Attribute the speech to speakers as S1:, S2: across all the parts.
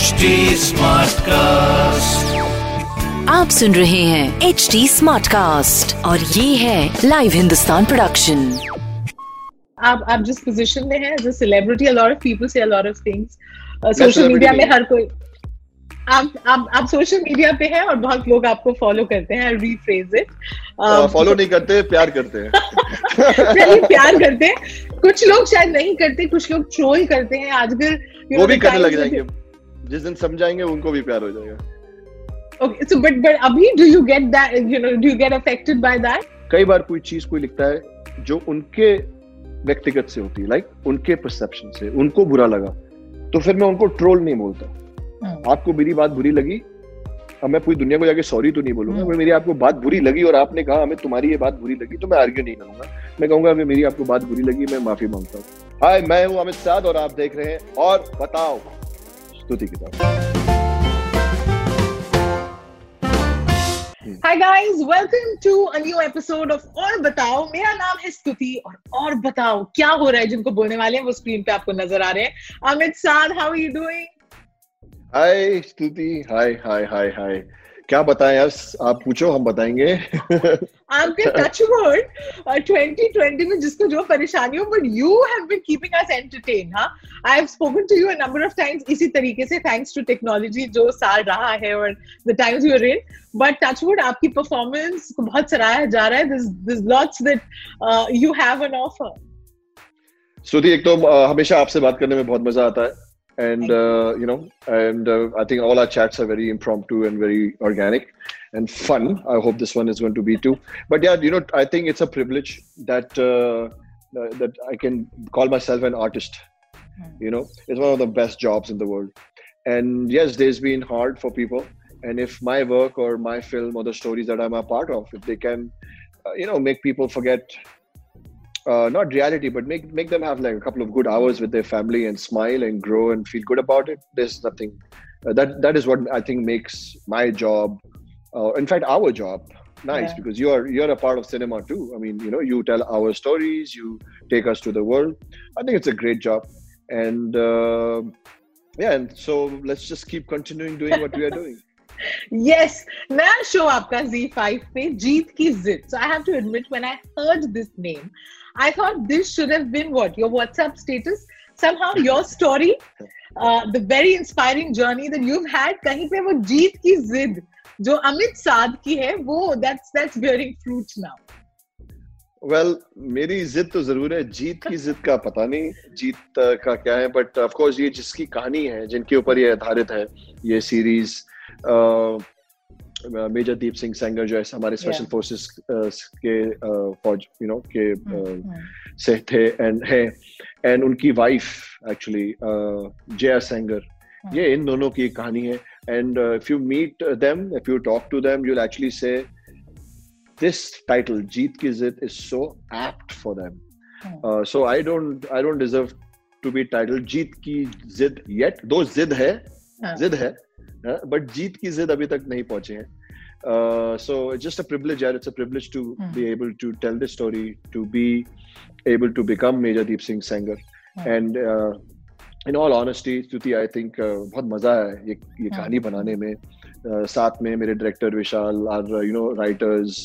S1: HD Smartcast.
S2: आप सुन रहे हैं एच डी स्मार्ट कास्ट और ये है लाइव हिंदुस्तान प्रोडक्शन
S3: आप आप जिस पोजीशन में हैं as a celebrity a lot of people से a lot of things
S4: social
S3: media में हर कोई आप आप आप सोशल मीडिया पे हैं और बहुत लोग आपको फॉलो करते हैं रीफ्रेज इट
S4: फॉलो नहीं करते प्यार करते हैं।
S3: चलिए प्यार करते हैं। कुछ लोग शायद नहीं करते कुछ लोग ट्रोल करते हैं। आजकल
S4: वो भी करने लग जाएँगे। जिस दिन समझाएँगे उनको भी प्यार हो जाएगा
S3: Okay, so but but अभी do you get that you know do you get affected by that?
S4: कई बार कोई चीज़ कोई लिखता है जो उनके व्यक्तिगत से होती है लाइक like, उनके परसेप्शन से उनको बुरा लगा तो फिर मैं उनको ट्रोल नहीं बोलता
S3: हम्म।
S4: आपको मेरी बात बुरी लगी अब मैं पूरी दुनिया को जाके सॉरी तो नहीं बोलूँगा। पर मेरी आपको बात बुरी लगी और आपने कहा हमें तुम्हारी ये बात बुरी लगी तो मैं आर्ग्यू नहीं करूँगा मैं कहूँगा अभी मेरी आपको बात बुरी लगी मैं माफ़ी माँगता हूँ हाय मैं हूँ अमित साध और आप देख रहे हैं और बताओ स्तुति की तरफ़
S3: Hi guys, welcome to a new episode of और बताओ मेरा नाम है स्तुति और और बताओ क्या हो रहा है जिनको बोलने वाले हैं वो स्क्रीन पे आपको नज़र आ रहे हैं। Amit Sadh how you doing
S4: hi स्तुति हाय हाय हाय हाय क्या बताएँ यार आप पूछो हम बताएँगे।
S3: आपके टच वर्ड 2020 में जिसको जो परेशानी हो but you have been keeping us entertain हाँ? I have spoken to you a number of times इसी तरीके से थैंक्स टू टेक्नोलॉजी जो साल रहा है और the times you are in but touch wood आपकी परफॉर्मेंस को बहुत सराहा जा रहा है। This this lots that you have an offer
S4: Stuti एक तो हमेशा आपसे बात करने में बहुत मज़ा आता है। And uh, you know and uh, i think all our chats are very impromptu and very organic and fun. I hope this one is going to be too. But yeah you know i think it's a privilege that uh, that i can call myself an artist. You know it's one of the best jobs in the world. And yes there's been hard for people. And if my work or my film or the stories that i'm a part of if they can uh, you know make people forget uh, not reality, but make make them have like a couple of good hours with their family and smile and grow and feel good about it. There's nothing uh, that that is what I think makes my job, uh, in fact, our job nice
S3: Yeah.
S4: because you are you're a part of cinema too. I mean, you know, you tell our stories, you take us to the world. I think it's a great job, and uh, yeah, and so let's just keep continuing doing what we are doing.
S3: Yes नया show आपका Z5 पे जीत की जिद so I have to admit when I heard this name I thought this should have been what your WhatsApp status somehow your story uh, the very inspiring journey that you've had कहीं पे वो जीत की जिद जो अमित साध की है वो that's that's bearing fruit now
S4: well मेरी जिद तो ज़रूर है जीत की जिद का पता नहीं जीत uh, का क्या है बट ऑफ़ कोर्स ये जिसकी कहानी है जिनके ऊपर ये आधारित है ये सीरीज़ मेजर दीप सिंह सेंगर जो है हमारे स्पेशल फोर्सेस के फौज यू नो के mm,
S3: mm.
S4: से थे एंड है. एंड उनकी wife actually Jaya Sengar.
S3: Mm.
S4: ये इन दोनों की कहानी है. And if you meet them if you talk to them you actually say this title Jeet Ki Zid is so apt for them so I don't I don't deserve to be title Jeet Ki Zid yet दो जिद
S3: है.
S4: हाँ. जिद है. हाँ, but जीत की जिद अभी तक नहीं पहुँचे हैं। सो जस्ट अ प्रिवलेज यार it's a privilege to be able to tell the story to be able to become major Deep Singh
S3: Sengar
S4: and in all honesty Stuti I think बहुत मज़ा है ये ये
S3: hmm.
S4: कहानी बनाने में। uh, साथ में मेरे डायरेक्टर विशाल और यू नो राइटर्स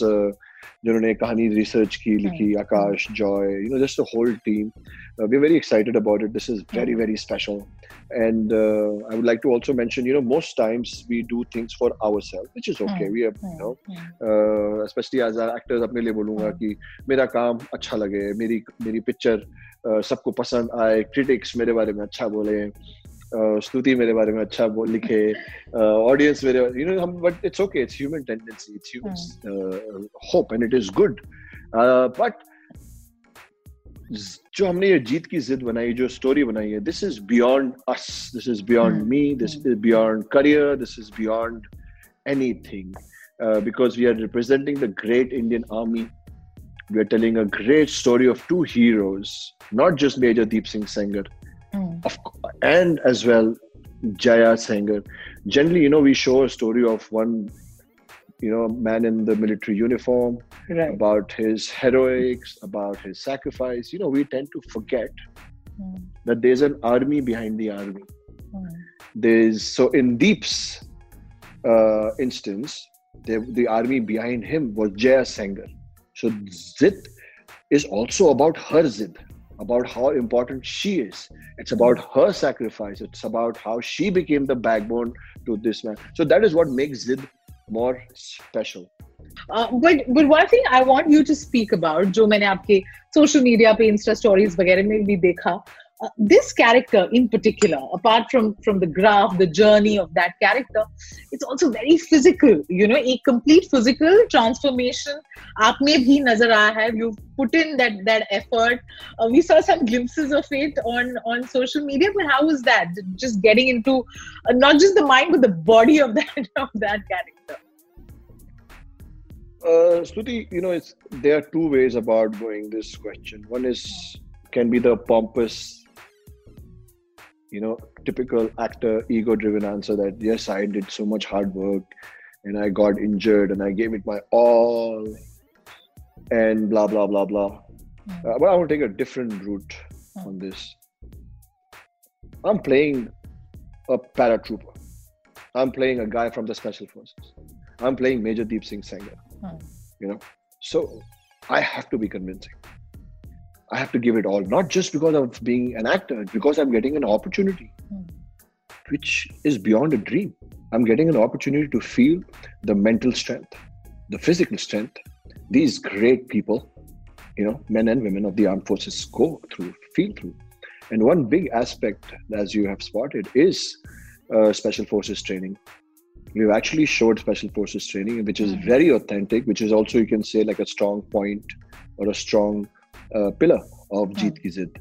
S4: जिन्होंने कहानी रिसर्च की लिखी Aakash Joy you know just the whole team we are very excited about it this is very very special and I would like to also mention you know most times we do things for our self which is okay we know specially as actors अपने लिए बोलूँगा कि मेरा काम अच्छा लगे मेरी मेरी पिक्चर uh, सबको पसंद आए क्रिटिक्स मेरे बारे में अच्छा बोले स्तुति मेरे बारे में अच्छा बोल लिखे ऑडियंस मेरे यू नो हम but it's okay it's human tendency it's human hope and it is good but जो हमने ये जीत की जिद बनाई जो स्टोरी बनाई है this is beyond us this is
S3: beyond
S4: me this is beyond career this is beyond anything because we are representing the great Indian army we are telling a great story of two heroes not just major Deep Singh Sengar and as well Jaya Sengar. Generally, you know, we show a story of one, you know, man in the military uniform,
S3: right
S4: about his heroics, about his sacrifice. You know, we tend to forget
S3: Hmm.
S4: that there's an army behind the army.
S3: Hmm.
S4: there's so in Deep's uh, instance, the, the army behind him was Jaya Sengar. So Zid is also about her Zid, about how important she is. It's about her sacrifice. It's about how she became the backbone to this man. So that is what makes Zid more special.
S3: Uh, but but one thing I want you to speak about, जो मैंने आपके social media पे Insta stories वगैरह में भी देखा, uh, this character in particular apart from from the graph the journey of that character it's also very physical you know a complete physical transformation. aap bhi nazar aaya you put in that that effort. Uh, we saw some glimpses of it on on social media but how was that? Just getting into uh, not just the mind but the body of that of that character.
S4: Uh, you know, it's there are two ways about going this question. One is can be the pompous you know typical actor ego driven answer that yes i did so much hard work and i got injured and i gave it my all and blah blah blah blah mm. uh, but i want to take a different route mm. on this i'm playing a paratrooper i'm playing a guy from the special forces i'm playing major deep singh Sengar. Mm. you know so i have to be convincing I have to give it all, not just because of being an actor, because I'm getting an opportunity, mm. which is beyond a dream. I'm getting an opportunity to feel the mental strength, the physical strength these great people, you know, men and women of the armed forces go through, feel through. And one big aspect, as you have spotted, is uh, special forces training. We've actually showed special forces training, which is hmm. very authentic, which is also, you can say, like a strong point or a strong uh, pillar of Jeet Ki Zid.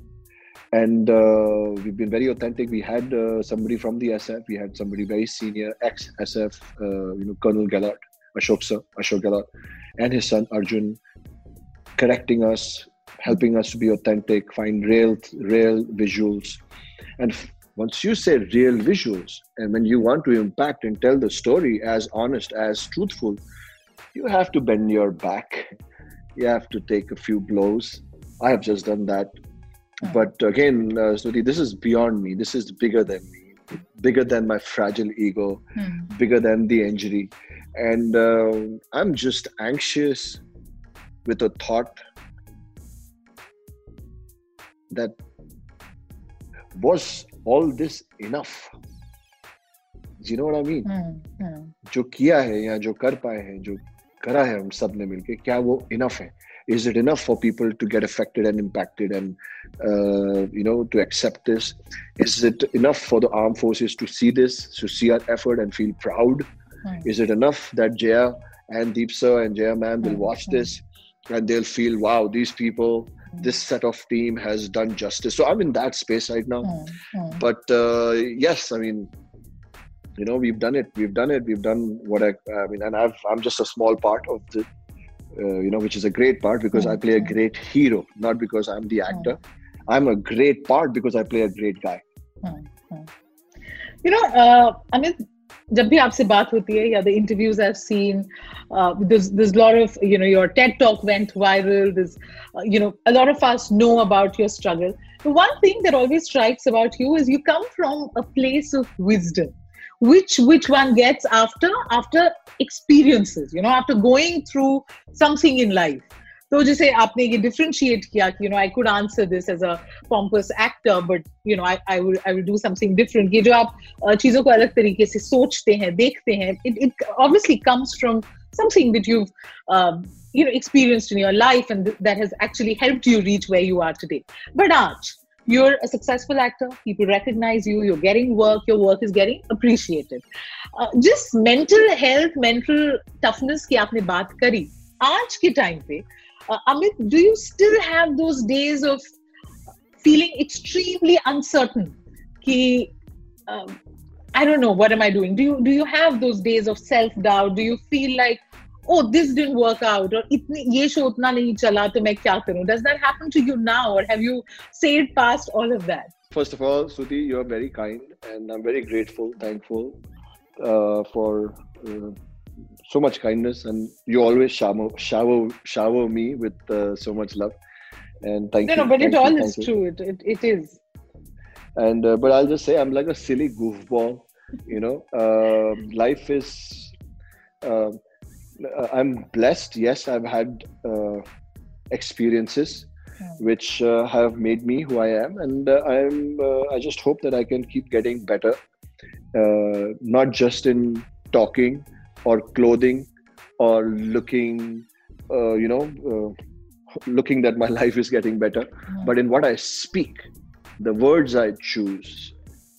S4: And uh, we've been very authentic. We had uh, somebody from the SF. We had somebody very senior, ex-SF, uh, you know, Colonel Gehlot, Ashok sir, Ashok Gehlot, and his son Arjun, correcting us, helping us to be authentic, find real, real visuals. And f- once you say real visuals, and when you want to impact and tell the story as honest, as truthful, you have to bend your back. You have to take a few blows I have just done that. Hmm. But again, uh, Stuti, this is beyond me. This is bigger than me, bigger than my fragile ego, mm. bigger than the injury. And uh, I'm just anxious with a thought that was all this enough? You know what I mean? Mm, mm. जो किया है या जो कर पाए हैं जो करा है हम सब मिलके क्या वो इनफ है is it enough for people to get affected and impacted and uh, you know to accept this? Is it enough for the armed forces to see this to see our effort and feel proud? Right. is it enough that jaya and deep sir and jaya man will hmm. watch hmm. this and they'll feel wow these people this set of team has done justice. So i'm in that space right now. But uh, yes i mean you know we've done it. We've done it. We've done what i i mean and i've i'm just a small part of the uh, you know, which is a great part because I play a great hero, not because I'm the actor. I'm a great part because I play a great guy.
S3: You know, uh, I mean, जब भी आपसे बात होती है या the interviews I've seen, uh, there's there's a lot of you know your TED talk went viral. There's uh, you know a lot of us know about your struggle. The one thing that always strikes about you is you come from a place of wisdom which which one gets after after experiences you know after going through something in life तो जैसे आपने ये differentiate किया कि you know I could answer this as a pompous actor but you know I I will I will do something different ये जो आप चीजों को अलग तरीके से सोचते हैं देखते हैं it it obviously comes from something that you've uh, you know experienced in your life and th- that has actually helped you reach where you are today but Aaj, you're a successful actor. People recognize you. You're getting work. Your work is getting appreciated. Uh, just mental health mental toughness ki aapne baat kari aaj ke time pe uh, amit do you still have those days of feeling extremely uncertain ki um, i don't know what am i doing? Do you do you have those days of self doubt do you feel like oh this didn't work out or itne ye show utna nahi chala to main kya karu? Does that happen to you now or have you sailed past all of that?
S4: First of all Stuti you are very kind and I'm very grateful thankful uh, for uh, so much kindness and you always shower shower shower me with uh, so much love and thank
S3: no,
S4: you
S3: no no,
S4: but
S3: it
S4: you,
S3: all is true. It, it, it is.
S4: And uh, but I'll just say I'm like a silly goofball You know, uh, life is. Uh, I'm blessed. Yes, I've had uh, experiences which uh, have made me who I am, and uh, I'm. Uh, I just hope that I can keep getting better, uh, not just in talking or clothing or looking, uh, you know, uh, looking that my life is getting better, but in what I speak, the words I choose,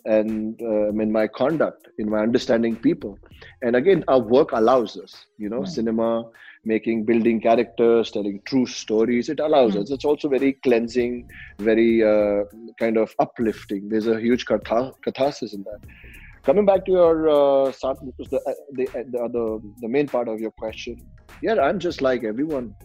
S4: and um, in my conduct, in my understanding people, and again, our work allows us. You know, cinema making building characters telling true stories it allows
S3: Mm.
S4: us. It's also very cleansing very uh, kind of uplifting. There's a huge catha- catharsis in that. Coming back to your uh, was the, uh, the, uh, the, the the main part of your question. Yeah i'm just like everyone.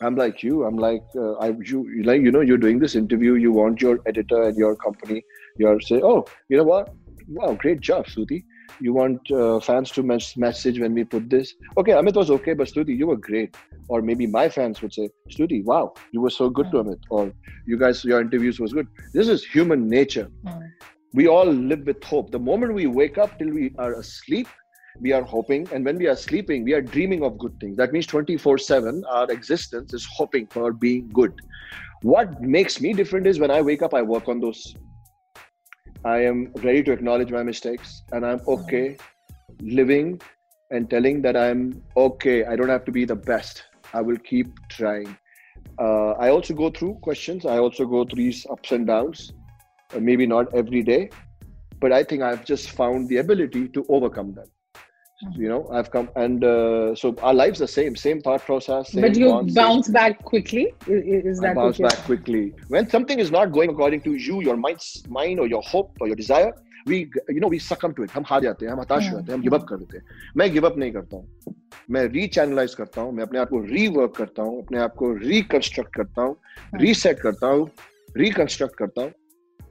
S4: I'm like you. I'm like uh, i you you like you know you're doing this interview you want your editor and your company you're say oh you know what? Wow great job Stuti. You want uh, fans to mes- message when we put this? Okay amit was okay but stuti you were great. Or maybe my fans would say stuti wow you were so good to amit. Or you guys your interviews was good. This is human nature.
S3: Mm.
S4: we all live with hope. The moment we wake up till we are asleep we are hoping. And when we are sleeping we are dreaming of good things. That means 24 7 our existence is hoping for being good. What makes me different is when i wake up i work on those i am ready to acknowledge my mistakes and i'm okay living and telling that i'm okay. I don't have to be the best. I will keep trying. Uh, i also go through questions. I also go through these ups and downs uh, maybe not every day but i think i've just found the ability to overcome them you know i've come and uh, so our lives are same same thought process same
S3: But you
S4: concept.
S3: bounce back quickly. Is
S4: I bounce back quickly. When something is not going according to you, your mind's mind or your hope or your desire, we you know we succumb to it. हम हार जाते हैं, हम हताश हो जाते हैं, हम गिव अप कर देते हैं. मैं गिव अप नहीं करता हूँ. मैं रीचैनलाइज करता हूँ, मैं अपने आप को रीवर्क करता हूँ, अपने आप को रिकंस्ट्रक्ट करता हूँ, रीसेट करता हूँ, रिकंस्ट्रक्ट करता हूँ,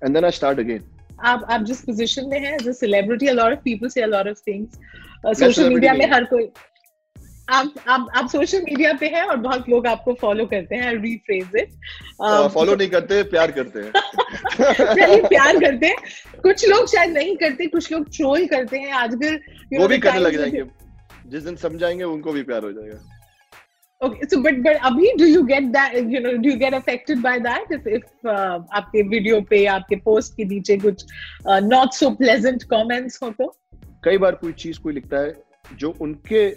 S4: and then I start again.
S3: आप आप जिस पोजीशन में हैं as a celebrity a lot of people से a lot of things
S4: social
S3: media में हर कोई आप आप आप सोशल मीडिया पे हैं और बहुत लोग आपको फॉलो करते हैं रीफ्रेज इट
S4: फॉलो नहीं करते, प्यार करते हैं.
S3: चलिए प्यार करते हैं कुछ लोग शायद नहीं करते कुछ लोग ट्रोल करते हैं आजकल
S4: वो भी करने लग जाएँगे. जिस दिन समझाएँगे उनको भी प्यार हो जाएगा.
S3: Okay, so but but Abhi, do you get that? You know, do you get affected by that if if uh, आपके वीडियो पे आपके पोस्ट के नीचे कुछ uh, not so pleasant comments हो तो?
S4: कई बार कोई चीज़ कोई लिखता है जो उनके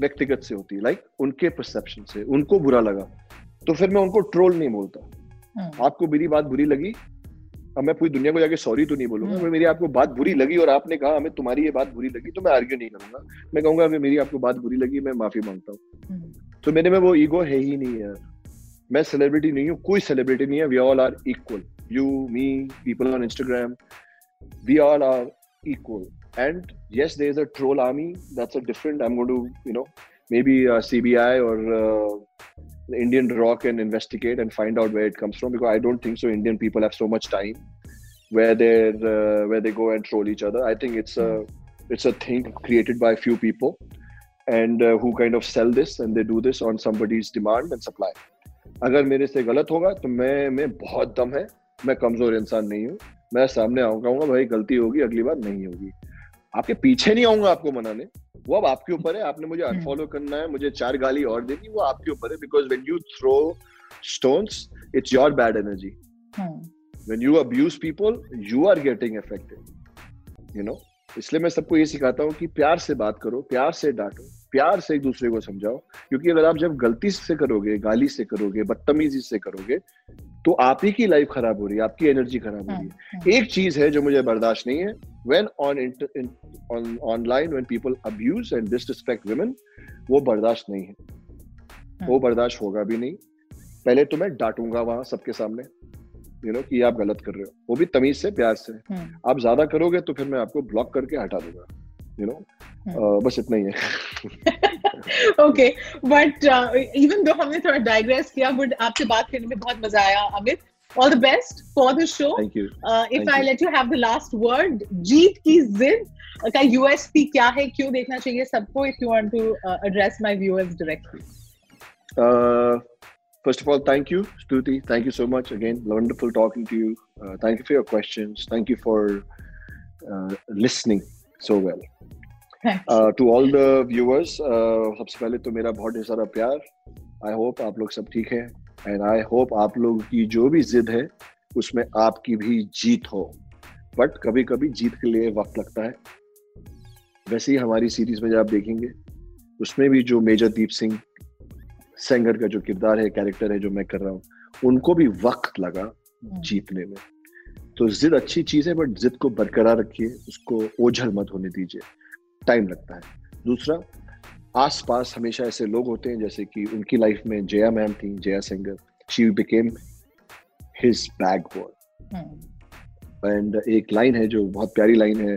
S4: व्यक्तिगत से होती है लाइक उनके परसेप्शन से उनको बुरा लगा तो फिर मैं उनको ट्रोल नहीं बोलता hmm. आपको मेरी बात बुरी लगी अब मैं पूरी दुनिया को जाके सॉरी तो नहीं बोलूँगा। मैं मेरी आपको बात बुरी लगी और आपने कहा हमें तुम्हारी ये बात बुरी लगी तो मैं आर्ग्यू नहीं करूँगा मैं कहूँगा मेरी आपको बात बुरी लगी मैं माफ़ी माँगता हूँ तो मेरे में वो ईगो है ही नहीं यार मैं सेलिब्रिटी नहीं हूँ कोई सेलिब्रिटी नहीं है we all are equal you me people on Instagram we all are equal and yes there is a troll army that's a different i'm going to you know maybe uh, cbi or uh, the indian raw can investigate and find out where it comes from because i don't think so indian people have so much time where they uh, where they go and troll each other i think it's a it's a thing created by a few people and uh, who kind of sell this and they do this on somebody's demand and supply. अगर मेरे से गलत होगा तो मैं में बहुत दम है मैं कमज़ोर इंसान नहीं हूँ। मैं सामने आऊँगा भाई गलती होगी अगली बार नहीं होगी। आपके पीछे नहीं आऊँगा आपको मनाने। वो अब आपके ऊपर है आपने मुझे अनफॉलो करना है मुझे चार गाली और देनी वो आपके ऊपर है because when you throw stones it's your bad energy when you abuse people you are getting affected you know? इसलिए मैं सबको ये सिखाता हूँ कि प्यार से बात करो प्यार से डांटो प्यार से एक दूसरे को समझाओ क्योंकि अगर आप जब गलती से करोगे गाली से करोगे बदतमीजी से करोगे तो आप ही की लाइफ खराब हो रही है आपकी एनर्जी खराब हो रही है। एक चीज़ है जो मुझे बर्दाश्त नहीं है when on inter, in, on online when people abuse and वो बर्दाश्त नहीं है। वो बर्दाश्त होगा भी नहीं। पहले तो मैं डांटूँगा वहाँ सबके सामने यू नो कि आप गलत कर रहे हो। वो भी तमीज से प्यार से। हम्म। आप ज़्यादा करोगे तो फिर मैं आपको ब्लॉक करके हटा दूँगा यू नो हम्म। बस इतना ही है।
S3: ओके बट इवन दो हमने थोड़ा डायग्रेस किया बट आपसे बात करने में बहुत मज़ा आया Amit. All the best for the show if I let you have the last word Jeet Ki Zid का यूएसपी क्या है क्यों देखना चाहिए सबको if you want to address my viewers directly
S4: first of all, thank you, Stuti. Thank you so much. Again, wonderful talking to you. Uh, thank you for your questions. Thank you for uh, listening so well. Uh, all the viewers, uh, सबसे पहले तो मेरा बहुत ढेर सारा प्यार I hope आप लोग सब ठीक हैं एंड आई होप आप लोग की जो भी जिद है उसमें आपकी भी जीत हो बट कभी कभी जीत के लिए वक्त लगता है वैसे ही हमारी सीरीज़ में जब आप देखेंगे उसमें भी जो मेजर दीप सिंह सेंगर का जो किरदार है कैरेक्टर है जो मैं कर रहा हूँ उनको भी वक्त लगा जीतने में। तो जिद अच्छी चीज़ है बट जिद को बरकरार रखिए उसको ओझल मत होने दीजिए। टाइम लगता है। दूसरा आस पास हमेशा ऐसे लोग होते हैं जैसे कि उनकी लाइफ में जया मैम थी Jaya Sengar she became his bag
S3: boy.
S4: And एक लाइन है जो बहुत प्यारी लाइन है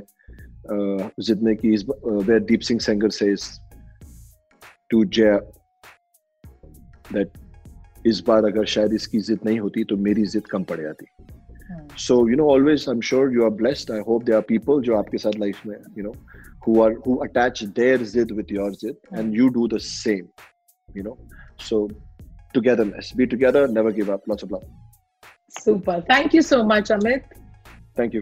S4: जिद में कि where Deep Singh Sengar says to Jaya that इस बार अगर शायद इसकी जिद नहीं होती तो मेरी जिद कम पड़ जाती। So you know always I am sure you are blessed I hope there are people जो आपके साथ लाइफ में you know who are who attach their zid with your zid and you do the same you know so together let's be together never give up lots of love
S3: super thank you so much Amit
S4: thank you